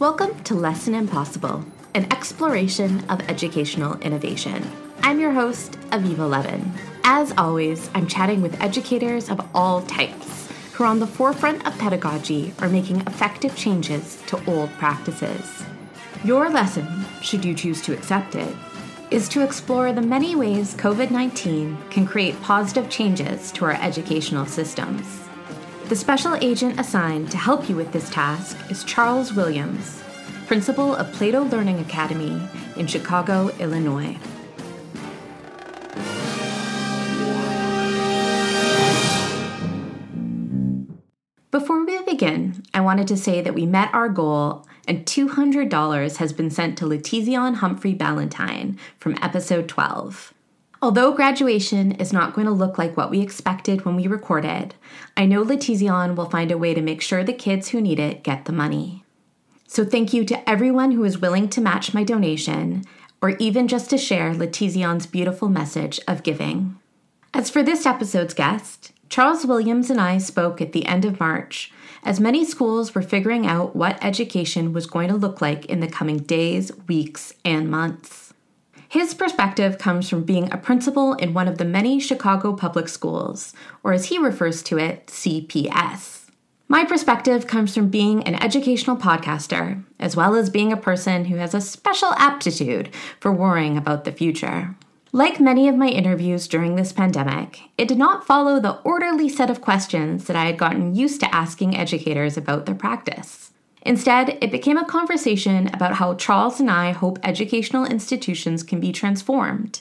Welcome to Lesson Impossible, an exploration of educational innovation. I'm your host, Aviva Levin. As always, I'm chatting with educators of all types who are on the forefront of pedagogy or making effective changes to old practices. Your lesson, should you choose to accept it, is to explore the many ways COVID 19 can create positive changes to our educational systems. The special agent assigned to help you with this task is Charles Williams, principal of Plato Learning Academy in Chicago, Illinois. Before we begin, I wanted to say that we met our goal and $200 has been sent to Letizion Humphrey Ballantyne from episode 12. Although graduation is not going to look like what we expected when we recorded, I know Letizion will find a way to make sure the kids who need it get the money. So thank you to everyone who is willing to match my donation, or even just to share Letizion's beautiful message of giving. As for this episode's guest, Charles Williams and I spoke at the end of March as many schools were figuring out what education was going to look like in the coming days, weeks, and months. His perspective comes from being a principal in one of the many Chicago public schools, or as he refers to it, CPS. My perspective comes from being an educational podcaster, as well as being a person who has a special aptitude for worrying about the future. Like many of my interviews during this pandemic, it did not follow the orderly set of questions that I had gotten used to asking educators about their practice. Instead, it became a conversation about how Charles and I hope educational institutions can be transformed.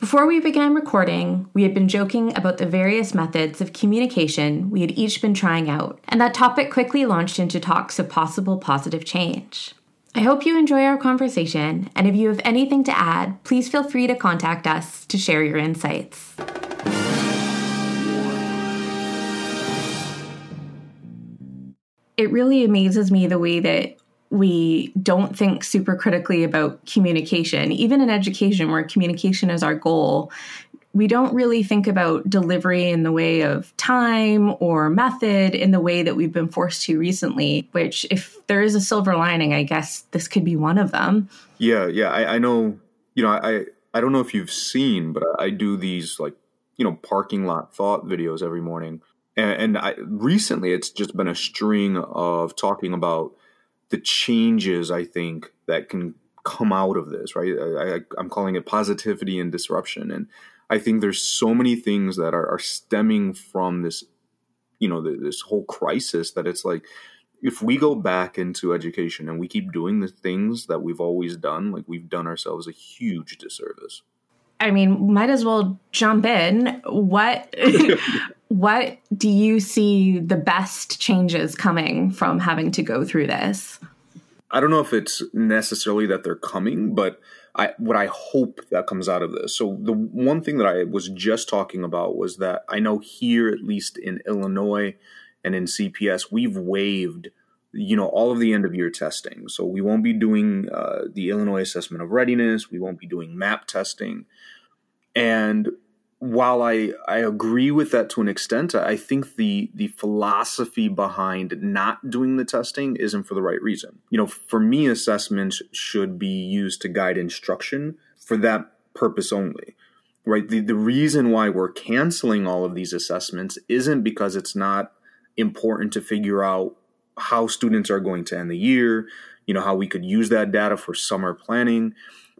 Before we began recording, we had been joking about the various methods of communication we had each been trying out, and that topic quickly launched into talks of possible positive change. I hope you enjoy our conversation, and if you have anything to add, please feel free to contact us to share your insights. It really amazes me the way that we don't think super critically about communication. Even in education, where communication is our goal, we don't really think about delivery in the way of time or method in the way that we've been forced to recently, which, if there is a silver lining, I guess this could be one of them. Yeah, yeah. I, I know, you know, I, I don't know if you've seen, but I do these like, you know, parking lot thought videos every morning and, and I, recently it's just been a string of talking about the changes I think that can come out of this. Right, I, am calling it positivity and disruption, and I think there's so many things that are, are stemming from this, you know, the, this whole crisis that it's like if we go back into education and we keep doing the things that we've always done, like we've done ourselves a huge disservice. I mean, might as well jump in. What what do you see the best changes coming from having to go through this? I don't know if it's necessarily that they're coming, but I what I hope that comes out of this. So the one thing that I was just talking about was that I know here, at least in Illinois and in CPS, we've waived you know all of the end of year testing. So we won't be doing uh, the Illinois Assessment of Readiness. We won't be doing MAP testing, and while I, I agree with that to an extent, I think the the philosophy behind not doing the testing isn't for the right reason. You know, for me, assessments should be used to guide instruction for that purpose only. Right. The the reason why we're canceling all of these assessments isn't because it's not important to figure out how students are going to end the year, you know, how we could use that data for summer planning,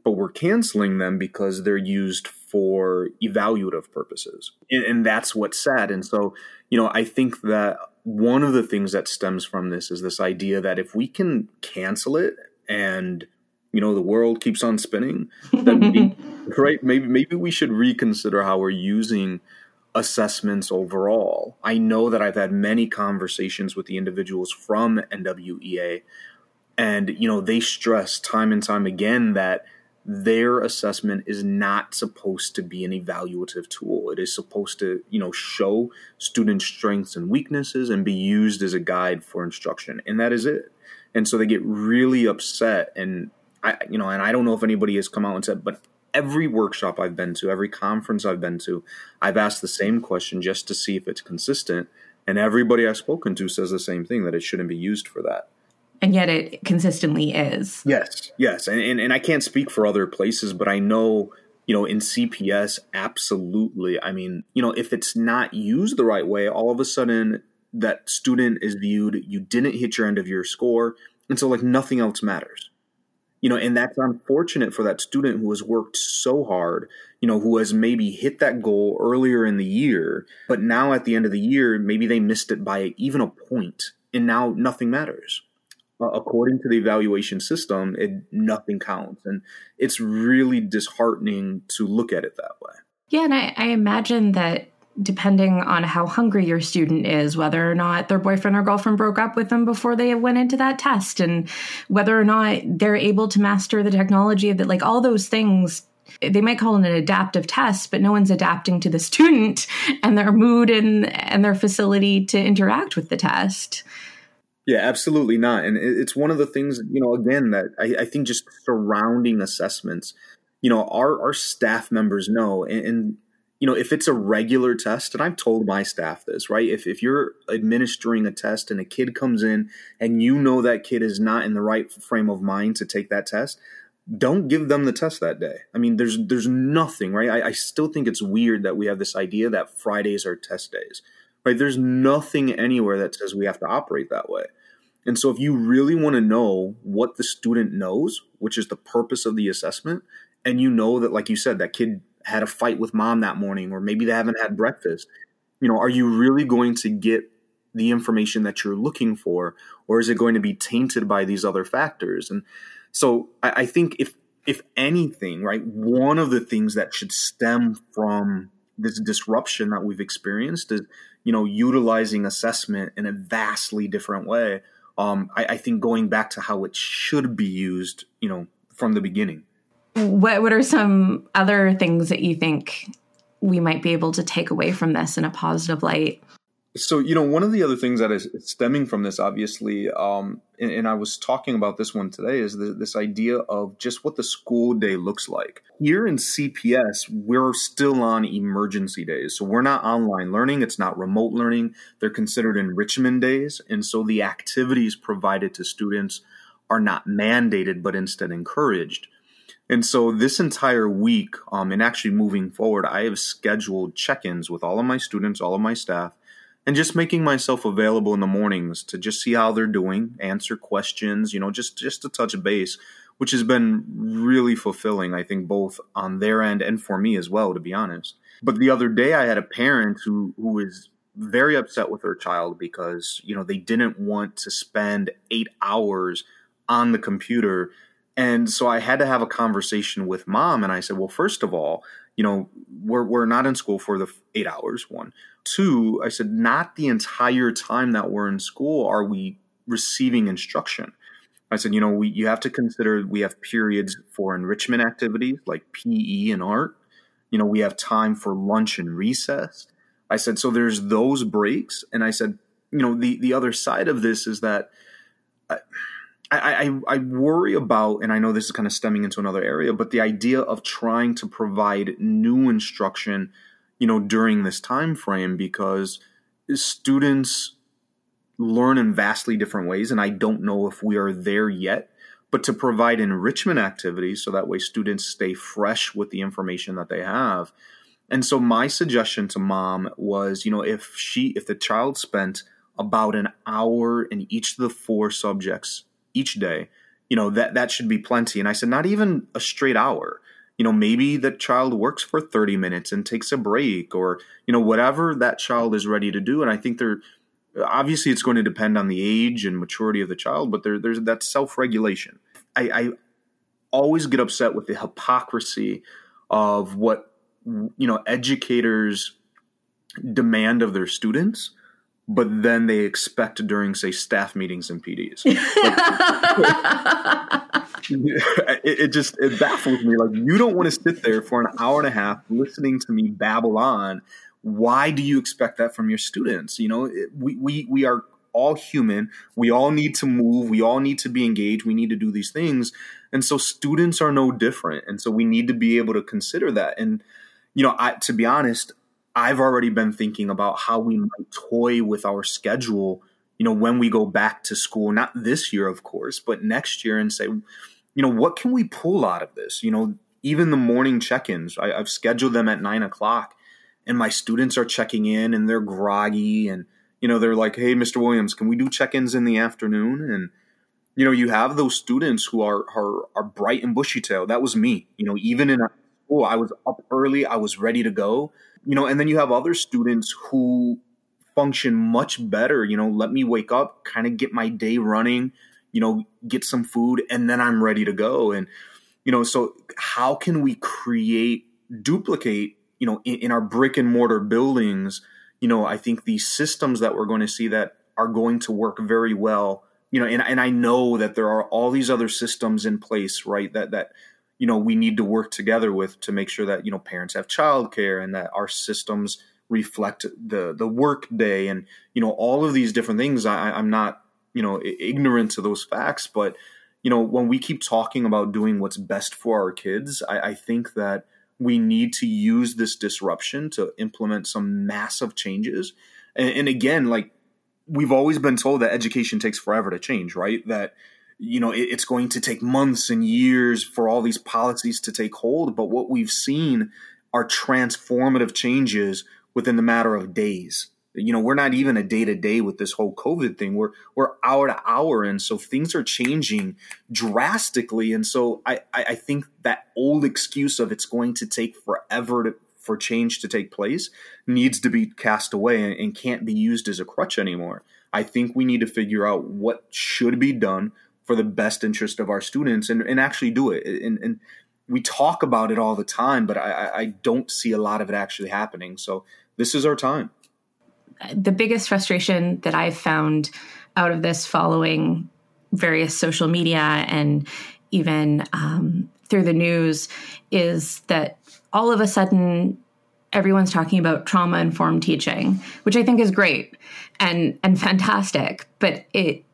but we're canceling them because they're used for evaluative purposes. And, and that's what's sad. And so, you know, I think that one of the things that stems from this is this idea that if we can cancel it and you know the world keeps on spinning then right maybe maybe we should reconsider how we're using assessments overall i know that i've had many conversations with the individuals from nwea and you know they stress time and time again that their assessment is not supposed to be an evaluative tool. It is supposed to, you know, show students' strengths and weaknesses and be used as a guide for instruction. And that is it. And so they get really upset and I you know, and I don't know if anybody has come out and said, but every workshop I've been to, every conference I've been to, I've asked the same question just to see if it's consistent. And everybody I've spoken to says the same thing that it shouldn't be used for that. And yet it consistently is. Yes, yes. And, and, and I can't speak for other places, but I know, you know, in CPS, absolutely. I mean, you know, if it's not used the right way, all of a sudden that student is viewed, you didn't hit your end of your score. And so, like, nothing else matters. You know, and that's unfortunate for that student who has worked so hard, you know, who has maybe hit that goal earlier in the year, but now at the end of the year, maybe they missed it by even a point, and now nothing matters uh, according to the evaluation system, it nothing counts, and it's really disheartening to look at it that way. Yeah, and I, I imagine that depending on how hungry your student is, whether or not their boyfriend or girlfriend broke up with them before they went into that test, and whether or not they're able to master the technology of like all those things. They might call it an adaptive test, but no one's adapting to the student and their mood and and their facility to interact with the test. Yeah, absolutely not. And it's one of the things, you know, again, that I, I think just surrounding assessments, you know, our, our staff members know. And, and, you know, if it's a regular test, and I've told my staff this, right? If, if you're administering a test and a kid comes in and you know that kid is not in the right frame of mind to take that test, don't give them the test that day. I mean, there's there's nothing, right? I, I still think it's weird that we have this idea that Fridays are test days right? There's nothing anywhere that says we have to operate that way. And so, if you really want to know what the student knows, which is the purpose of the assessment, and you know that, like you said, that kid had a fight with mom that morning, or maybe they haven't had breakfast, you know, are you really going to get the information that you're looking for, or is it going to be tainted by these other factors? And so, I, I think if if anything, right, one of the things that should stem from this disruption that we've experienced is you know, utilizing assessment in a vastly different way. Um, I, I think going back to how it should be used, you know, from the beginning. What What are some other things that you think we might be able to take away from this in a positive light? So, you know, one of the other things that is stemming from this, obviously, um, and, and, I was talking about this one today, is the, this idea of just what the school day looks like. Here in CPS, we're still on emergency days. So we're not online learning, it's not remote learning. They're considered enrichment days. And so the activities provided to students are not mandated, but instead encouraged. And so this entire week, um, and actually moving forward, I have scheduled check ins with all of my students, all of my staff and just making myself available in the mornings to just see how they're doing, answer questions, you know, just just to touch base, which has been really fulfilling, I think, both on their end and for me as well, to be honest. But the other day, I had a parent who who was very upset with her child because you know they didn't want to spend eight hours on the computer and so I had to have a conversation with mom, and I said, well, first of all, you know, we're we're not in school for the eight hours. One, two. I said, not the entire time that we're in school are we receiving instruction. I said, you know, we you have to consider we have periods for enrichment activities like PE and art. You know, we have time for lunch and recess. I said, so there's those breaks, and I said, you know, the the other side of this is that. I, I, I, I worry about, and I know this is kind of stemming into another area, but the idea of trying to provide new instruction, you know, during this time frame because students learn in vastly different ways, and I don't know if we are there yet. But to provide enrichment activities so that way students stay fresh with the information that they have. And so my suggestion to mom was, you know, if she if the child spent about an hour in each of the four subjects each day, you know, that that should be plenty. And I said, not even a straight hour. You know, maybe the child works for 30 minutes and takes a break or, you know, whatever that child is ready to do. And I think they're obviously it's going to depend on the age and maturity of the child, but there, there's that self-regulation. I, I always get upset with the hypocrisy of what you know educators demand of their students but then they expect during say staff meetings and PDs. it, it, just it baffles me. Like you don't want to sit there for an hour and a half listening to me babble on. Why do you expect that from your students? You know, it, we we we are all human. We all need to move. We all need to be engaged. We need to do these things, and so students are no different. And so we need to be able to consider that. And you know, I, to be honest, I've already been thinking about how we might toy with our schedule, you know, when we go back to school, not this year, of course, but next year and say, you know, what can we pull out of this? You know, even the morning check ins, I've scheduled them at nine o'clock and my students are checking in and they're groggy and, you know, they're like, hey, Mr. Williams, can we do check ins in the afternoon? And, you know, you have those students who are, are, are bright and bushy tail. That was me. You know, even in school, I was up early, I was ready to go. You know, and then you have other students who function much better. You know, let me wake up, kind of get my day running, you know, get some food, and then I'm ready to go. And, you know, so how can we create, duplicate, you know, in, in our brick and mortar buildings? You know, I think these systems that we're going to see that are going to work very well you know, and and I know that there are all these other systems in place, right? That that you know we need to work together with to make sure that you know parents have childcare and that our systems reflect the the work day and you know all of these different things. I, I'm not you know ignorant to those facts, but you know when we keep talking about doing what's best for our kids, I, I think that we need to use this disruption to implement some massive changes. And, and again, like we've always been told that education takes forever to change, right? That you know it, it's going to take months and years for all these policies to take hold. But what we've seen are transformative changes within the matter of days. You know, we're not even a day to day with this whole COVID thing. We're we're hour to hour, and so things are changing drastically. And so I I think that old excuse of it's going to take forever to for change to take place needs to be cast away and, can't be used as a crutch anymore. I think we need to figure out what should be done for the best interest of our students and, and actually do it. And, and we talk about it all the time, but I, I don't see a lot of it actually happening. So this is our time. The biggest frustration that I've found out of this following various social media and even um, through the news is that all of a sudden everyone's talking about trauma informed teaching, which I think is great and and fantastic, but it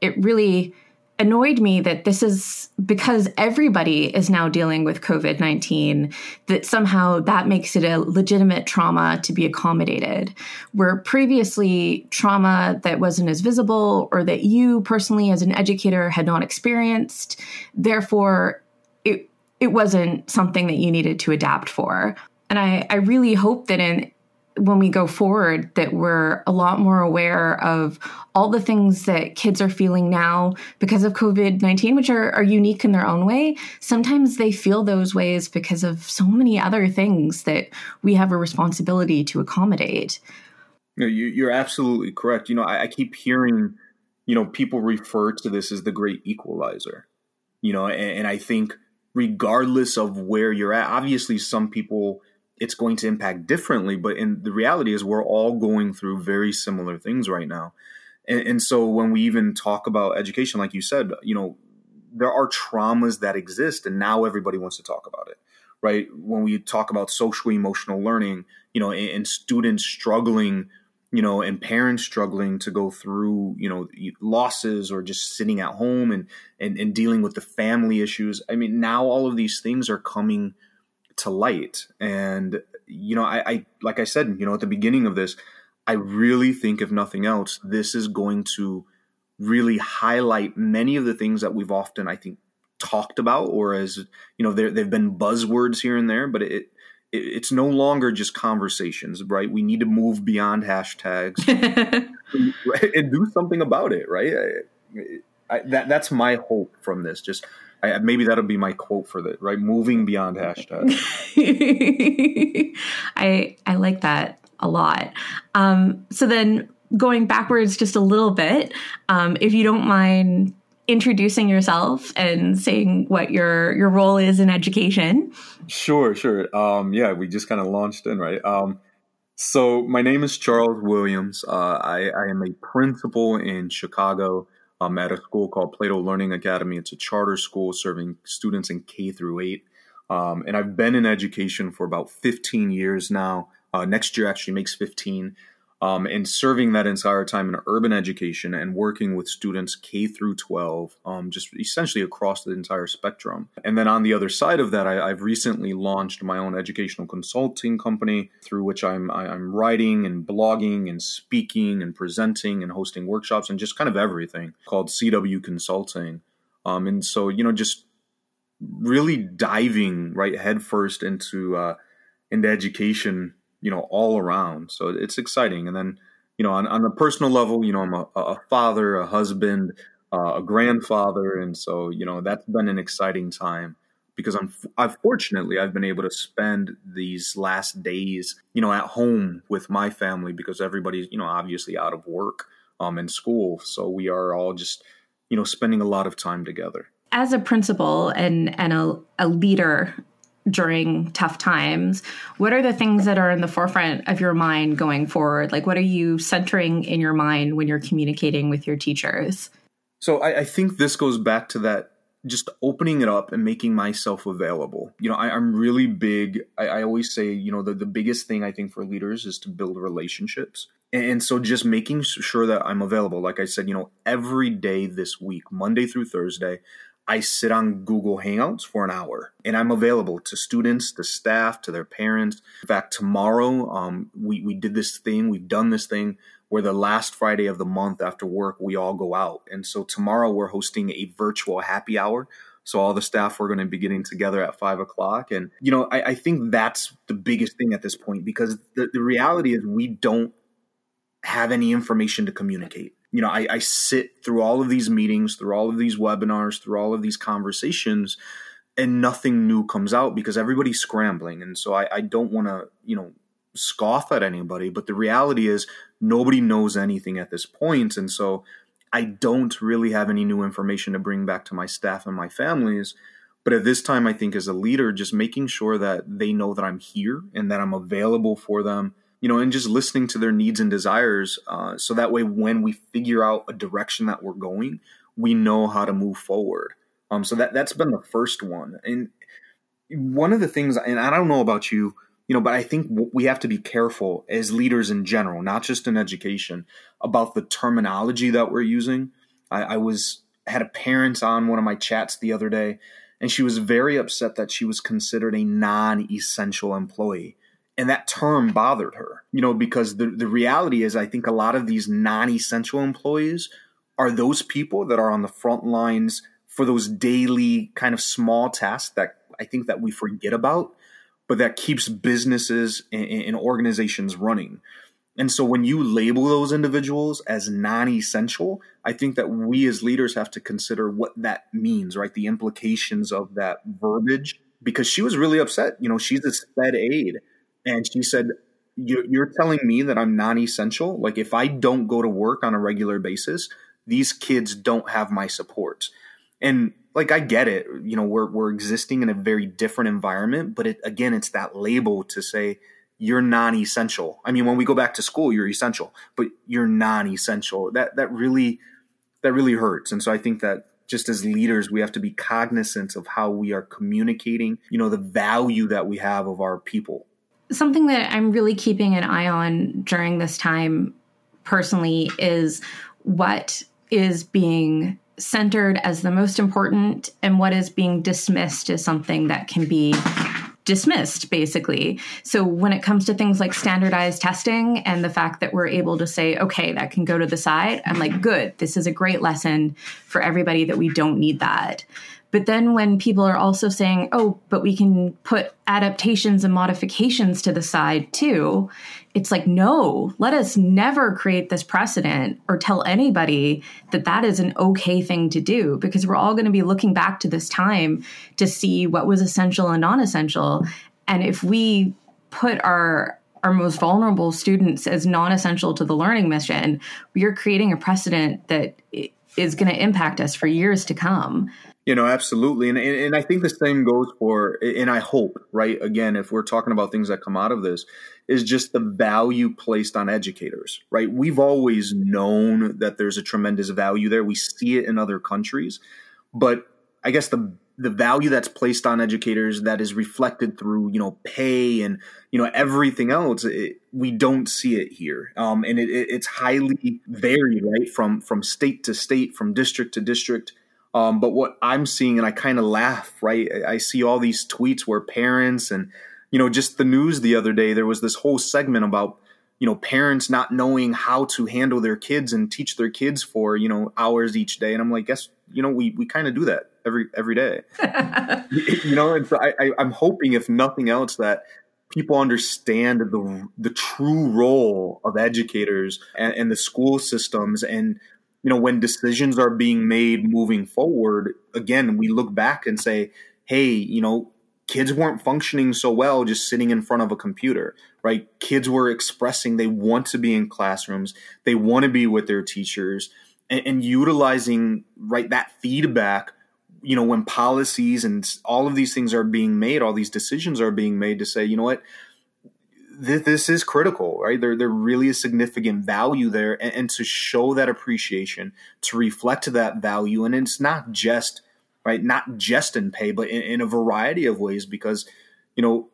it really annoyed me that this is because everybody is now dealing with COVID 19, that somehow that makes it a legitimate trauma to be accommodated. Where previously trauma that wasn't as visible or that you personally as an educator had not experienced, therefore it it wasn't something that you needed to adapt for. And I, I really hope that in when we go forward that we're a lot more aware of all the things that kids are feeling now because of covid-19 which are, are unique in their own way sometimes they feel those ways because of so many other things that we have a responsibility to accommodate you, are absolutely correct you know I, I keep hearing you know people refer to this as the great equalizer you know and, and i think regardless of where you're at. Obviously, some people it's going to impact differently, but in the reality is we're all going through very similar things right now. And, and so when we even talk about education, like you said, you know, there are traumas that exist, and now everybody wants to talk about it, right? When we talk about social emotional learning, you know, and, and students struggling you know, and parents struggling to go through, you know, losses or just sitting at home and, and, and dealing with the family issues. I mean, now all of these things are coming to light. And, you know, I, I, like I said, you know, at the beginning of this, I really think, if nothing else, this is going to really highlight many of the things that we've often, I think, talked about, or as, you know, there, they've been buzzwords here and there, but it, it's no longer just conversations, right? We need to move beyond hashtags and do something about it, right? I, I, that that's my hope from this. Just I, maybe that'll be my quote for that, right? Moving beyond hashtag. I I like that a lot. Um, so then going backwards just a little bit, um, if you don't mind introducing yourself and saying what your your role is in education. Sure, sure. Um, yeah, we just kind of launched in, right? Um, so my name is Charles Williams. Uh, I, I, am a principal in Chicago um, at a school called Plato Learning Academy. It's a charter school serving students in K through eight. Um, and I've been in education for about 15 years now. Uh, next year actually makes 15. Um, and serving that entire time in urban education and working with students K through 12, um, just essentially across the entire spectrum. And then on the other side of that, I, have recently launched my own educational consulting company through which I'm, I, i am writing and blogging and speaking and presenting and hosting workshops and just kind of everything called CW Consulting. Um, and so, you know, just really diving right headfirst into uh, into education you know all around so it's exciting and then you know on, on a personal level you know i'm a, a father a husband uh, a grandfather and so you know that's been an exciting time because I'm, I've fortunately I've been able to spend these last days, you know, at home with my family because everybody's, you know, obviously out of work, um, in school. So we are all just, you know, spending a lot of time together. As a principal and and a, a leader during tough times what are the things that are in the forefront of your mind going forward? Like what are you centering in your mind when you're communicating with your teachers? So i, I think this goes back to that just opening it up and making myself available. You know I, am really big I, I, always say you know the, the biggest thing i think for leaders is to build relationships. And, and so just making sure that i'm available. Like i said you know every day this week monday through thursday I sit on Google Hangouts for an hour and I'm available to students, to staff, to their parents. In fact, tomorrow, um, we, we did this thing, we've done this thing where the last Friday of the month after work, we all go out. And so tomorrow we're hosting a virtual happy hour. So all the staff we're going to be getting together at five o'clock. And, you know, I, I think that's the biggest thing at this point because the, the reality is we don't have any information to communicate you know, I, I sit through all of these meetings, through all of these webinars, through all of these conversations, and nothing new comes out because everybody's scrambling. And so I, I don't want to, you know, scoff at anybody, but the reality is nobody knows anything at this point. And so I don't really have any new information to bring back to my staff and my families. But at this time, I think as a leader, just making sure that they know that I'm here and that I'm available for them you know, and just listening to their needs and desires. Uh, so that way, when we figure out a direction that we're going, we know how to move forward. Um, so that that's been the first one. And one of the things, and I don't know about you, you know, but I think we have to be careful as leaders in general, not just in education, about the terminology that we're using. I, I was had a parent on one of my chats the other day, and she was very upset that she was considered a non-essential employee and that term bothered her you know because the, the reality is i think a lot of these non-essential employees are those people that are on the front lines for those daily kind of small tasks that i think that we forget about but that keeps businesses and, and organizations running. And so when you label those individuals as non-essential i think that we as leaders have to consider what that means right? The implications of that verbiage because she was really upset you know she's a sped aide and she said, "You're telling me that I'm non-essential. Like if I don't go to work on a regular basis, these kids don't have my support." And like I get it, you know, we're we're existing in a very different environment, but it, again, it's that label to say you're non-essential. I mean, when we go back to school, you're essential, but you're non-essential. That that really that really hurts. And so I think that just as leaders, we have to be cognizant of how we are communicating, you know, the value that we have of our people something that I'm really keeping an eye on during this time personally is what is being centered as the most important and what is being dismissed as something that can be dismissed basically. So when it comes to things like standardized testing and the fact that we're able to say okay that can go to the side, I'm like good, this is a great lesson for everybody that we don't need that. But then when people are also saying, oh, but we can put adaptations and modifications to the side too, it's like, no, let us never create this precedent or tell anybody that that is an okay thing to do because we're all going to be looking back to this time to see what was essential and non essential. And if we put our our most vulnerable students as non-essential to the learning mission, we are creating a precedent that is going to impact us for years to come. You know, absolutely. And, and, and I think the same goes for, and I hope, right, again, if we're talking about things that come out of this, is just the value placed on educators, right? We've always known that there's a tremendous value there. We see it in other countries. But I guess the the value that's placed on educators that is reflected through you know pay and you know everything else it, we don't see it here um, and it, it, it's highly varied right from from state to state from district to district um, but what i'm seeing and i kind of laugh right? I, see all these tweets where parents and you know just the news the other day there was this whole segment about you know parents not knowing how to handle their kids and teach their kids for you know hours each day. And i'm like guess you know we we kind of do that every every day. You know and so I, I i'm hoping if nothing else that people understand the the true role of educators and, and the school systems and you know when decisions are being made moving forward again we look back and say hey you know kids weren't functioning so well just sitting in front of a computer, right? Kids were expressing they want to be in classrooms, they want to be with their teachers, and, and utilizing right that feedback. You know, when policies and all of these things are being made, all these decisions are being made to say, you know what, this, this is critical, right? There, there really is significant value there, and, and to show that appreciation, to reflect that value, and it's not just right? Not just in pay, but in, in a variety of ways because, you know,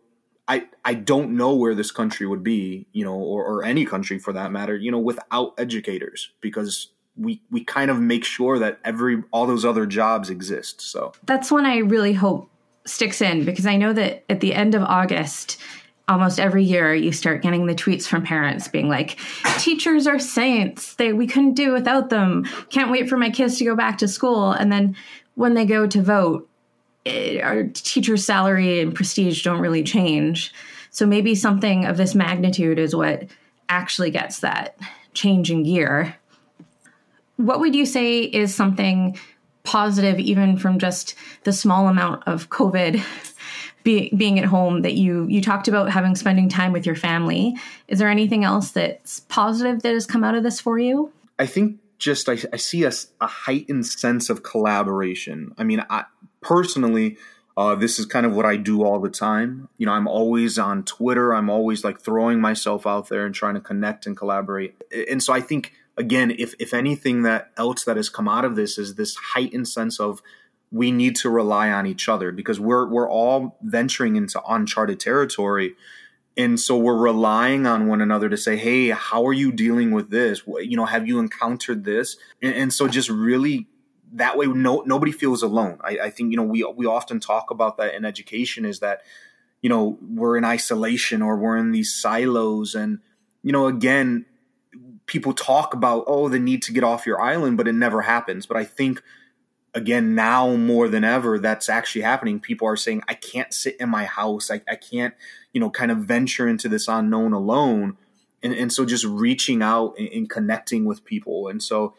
I, I don't know where this country would be, you know, or, or any country for that matter, you know, without educators because we we kind of make sure that every all those other jobs exist. So that's one I really hope sticks in because I know that at the end of August, almost every year you start getting the tweets from parents being like teachers are saints they we couldn't do without them can't wait for my kids to go back to school and then when they go to vote, it, our teacher's salary and prestige don't really change. So maybe something of this magnitude is what actually gets that change in gear. What would you say is something positive, even from just the small amount of COVID be, being at home that you you talked about having spending time with your family? Is there anything else that's positive that has come out of this for you? I think just I, I see a, a, heightened sense of collaboration. I mean, I personally, uh, this is kind of what I do all the time. You know, I'm always on Twitter. I'm always like throwing myself out there and trying to connect and collaborate. And so I think again, if if anything that else that has come out of this is this heightened sense of we need to rely on each other because we're we're all venturing into uncharted territory. And so we're relying on one another to say hey how are you dealing with this? You know have you encountered this? And, and so just really that way no nobody feels alone. I, I, think you know we we often talk about that in education is that you know we're in isolation or we're in these silos. And you know again people talk about oh the need to get off your island but it never happens. But i think again now more than ever that's actually happening. People are saying i can't sit in my house. I, I can't you know kind of venture into this unknown alone. And, and so just reaching out and, and connecting with people. And so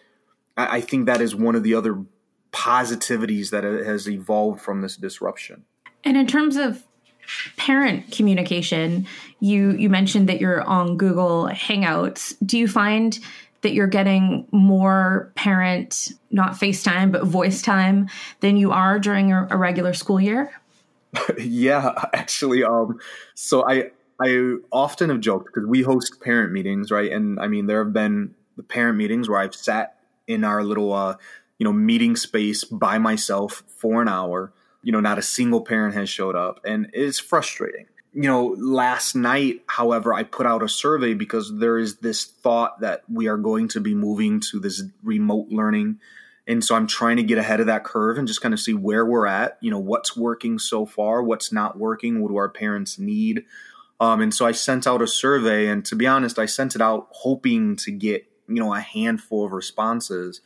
I, I, think that is one of the other positivities that has evolved from this disruption. And in terms of parent communication you you mentioned that you're on google hangouts. Do you find that you're getting more parent, not FaceTime, but voice time than you are during a, a regular school year? yeah, actually. Um, so I I often have joked because we host parent meetings, right? And I mean, there have been the parent meetings where I've sat in our little uh, you know meeting space by myself for an hour. You know, not a single parent has showed up, and it's frustrating you know, last night, however, I put out a survey because there is this thought that we are going to be moving to this remote learning. And so I'm trying to get ahead of that curve and just kind of see where we're at, you know, what's working so far, what's not working, what do our parents need. Um, and so I sent out a survey, and to be honest, I sent it out hoping to get, you know, a handful of responses.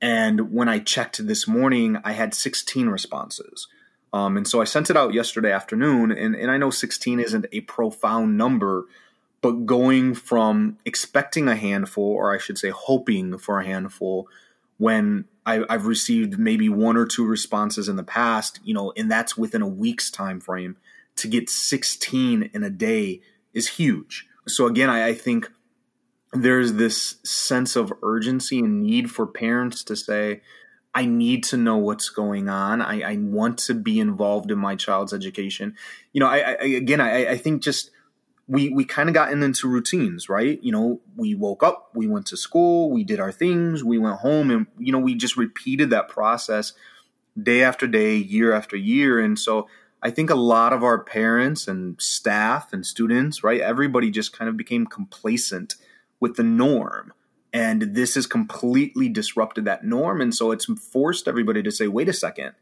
And when I checked this morning, I had 16 responses. Um, and so I sent it out yesterday afternoon, and, and I know 16 isn't a profound number, but going from expecting a handful, or I should say, hoping for a handful, when I, have received maybe one or two responses in the past, you know, and that's within a week's time frame, to get 16 in a day is huge. So again, I, I think there's this sense of urgency and need for parents to say, I need to know what's going on. I, I want to be involved in my child's education. You know, I, I again, I, I think just we we kind of gotten into routines, right? You know, we woke up, we went to school, we did our things, we went home, and you know, we just repeated that process day after day, year after year. And so I think a lot of our parents and staff and students, right, everybody just kind of became complacent with the norm. And this has completely disrupted that norm. And so it's forced everybody to say, wait a second,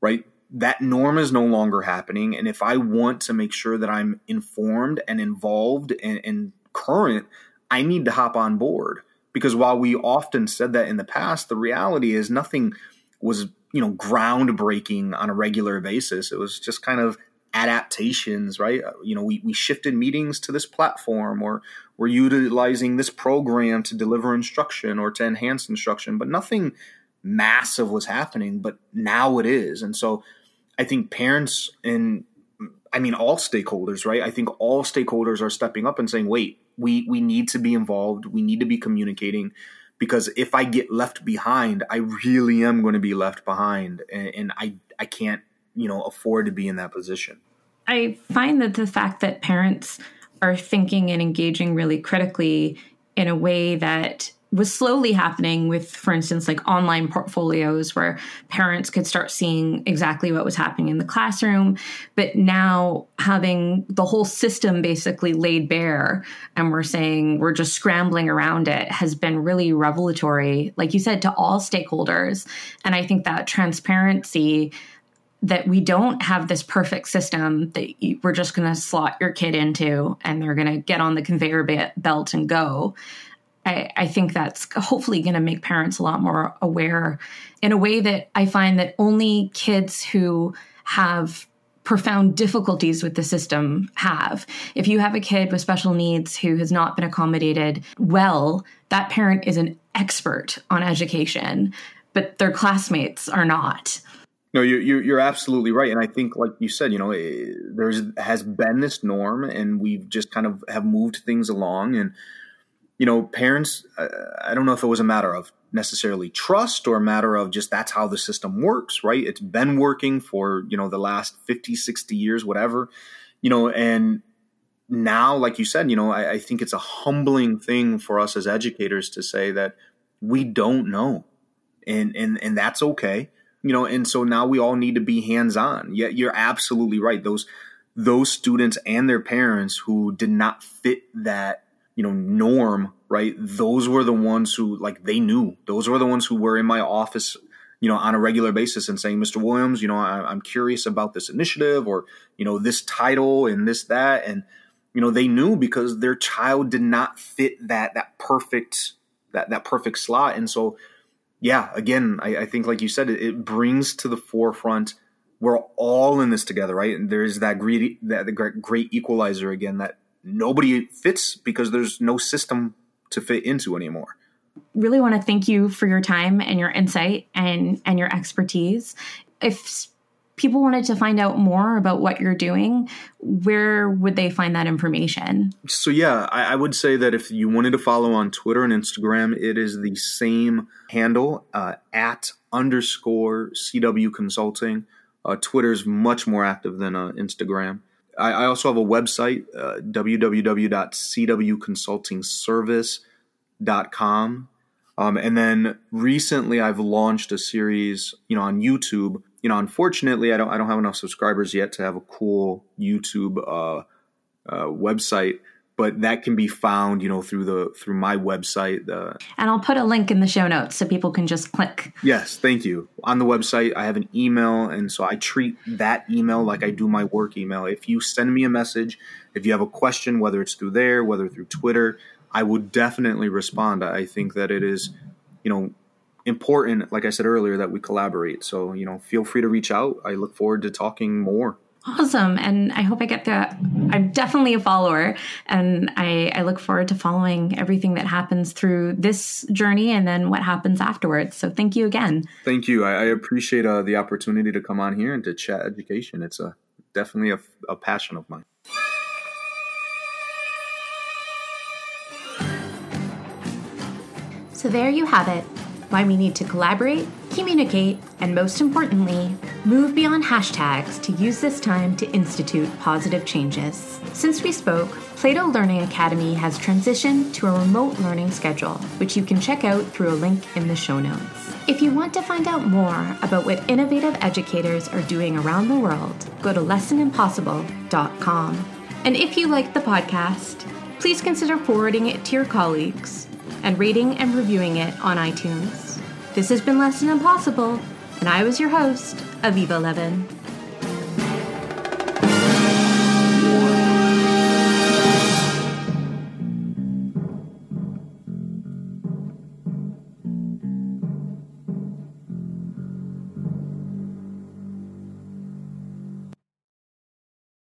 right? That norm is no longer happening. And if I want to make sure that I'm informed and involved and, and current, I need to hop on board. Because while we often said that in the past, the reality is nothing was, you know, groundbreaking on a regular basis. It was just kind of adaptations, right? Uh, you know, we, we shifted meetings to this platform or we're utilizing this program to deliver instruction or to enhance instruction, but nothing massive was happening, but now it is. And so I think parents and I mean all stakeholders, right? I think all stakeholders are stepping up and saying, wait, we we need to be involved, we need to be communicating because if I get left behind, I really am going to be left behind and, and I I can't you know afford to be in that position. I find that the fact that parents are thinking and engaging really critically in a way that was slowly happening with, for instance, like online portfolios where parents could start seeing exactly what was happening in the classroom. But now having the whole system basically laid bare and we're saying we're just scrambling around it has been really revelatory, like you said, to all stakeholders. And I think that transparency that we don't have this perfect system that we're just going to slot your kid into and they're going to get on the conveyor belt and go. I, I think that's hopefully going to make parents a lot more aware in a way that I find that only kids who have profound difficulties with the system have. If you have a kid with special needs who has not been accommodated well, that parent is an expert on education, but their classmates are not. No, you're, you're absolutely right, and I think, like you said, you know, eh, there's has been this norm, and we've just kind of have moved things along, and you know, parents. Uh, I don't know if it was a matter of necessarily trust or a matter of just that's how the system works, right? It's been working for you know the last 50, 60 years, whatever, you know, and now, like you said, you know, I, I think it's a humbling thing for us as educators to say that we don't know, and and and that's okay you know and so now we all need to be hands on yeah you're absolutely right. Those those students and their parents who did not fit that you know norm right? Those were the ones who like they knew. Those were the ones who were in my office you know on a regular basis and saying mr williams you know I, am curious about this initiative or you know this title and this that and you know they knew because their child did not fit that that perfect that that perfect slot. And so yeah, again, I, I think like you said, it, it, brings to the forefront we're all in this together, right? And there's that great that great equalizer again that nobody fits because there's no system to fit into anymore. Really want to thank you for your time and your insight and and your expertise. If people wanted to find out more about what you're doing, where would they find that information? So, yeah, I, I, would say that if you wanted to follow on Twitter and Instagram, it is the same handle uh, at underscore CW Consulting. Uh, Twitter is much more active than uh, Instagram. I, I, also have a website, uh, www.cwconsultingservice.com. Um, and then recently, I've launched a series, you know, on YouTube you know, unfortunately, I don't I don't have enough subscribers yet to have a cool YouTube uh, uh, website. But that can be found, you know, through the through my website. Uh, and I'll put a link in the show notes so people can just click. Yes, thank you. On the website, I have an email, and so I treat that email like I do my work email. If you send me a message, if you have a question, whether it's through there, whether through Twitter, I would definitely respond. I think that it is, you know, important, like I said earlier, that we collaborate. So, you know, feel free to reach out. I look forward to talking more. Awesome. And I hope I get the, I'm definitely a follower and I, I look forward to following everything that happens through this journey and then what happens afterwards. So thank you again. Thank you. I, I appreciate uh, the opportunity to come on here and to chat education. It's a definitely a, a passion of mine. So there you have it why we need to collaborate, communicate, and most importantly, Move beyond hashtags to use this time to institute positive changes. Since we spoke, Plato Learning Academy has transitioned to a remote learning schedule, which you can check out through a link in the show notes. If you want to find out more about what innovative educators are doing around the world, go to lessonimpossible.com. And if you like the podcast, please consider forwarding it to your colleagues and rating and reviewing it on iTunes. This has been Lesson Impossible, and I was your host, Aviva Levin.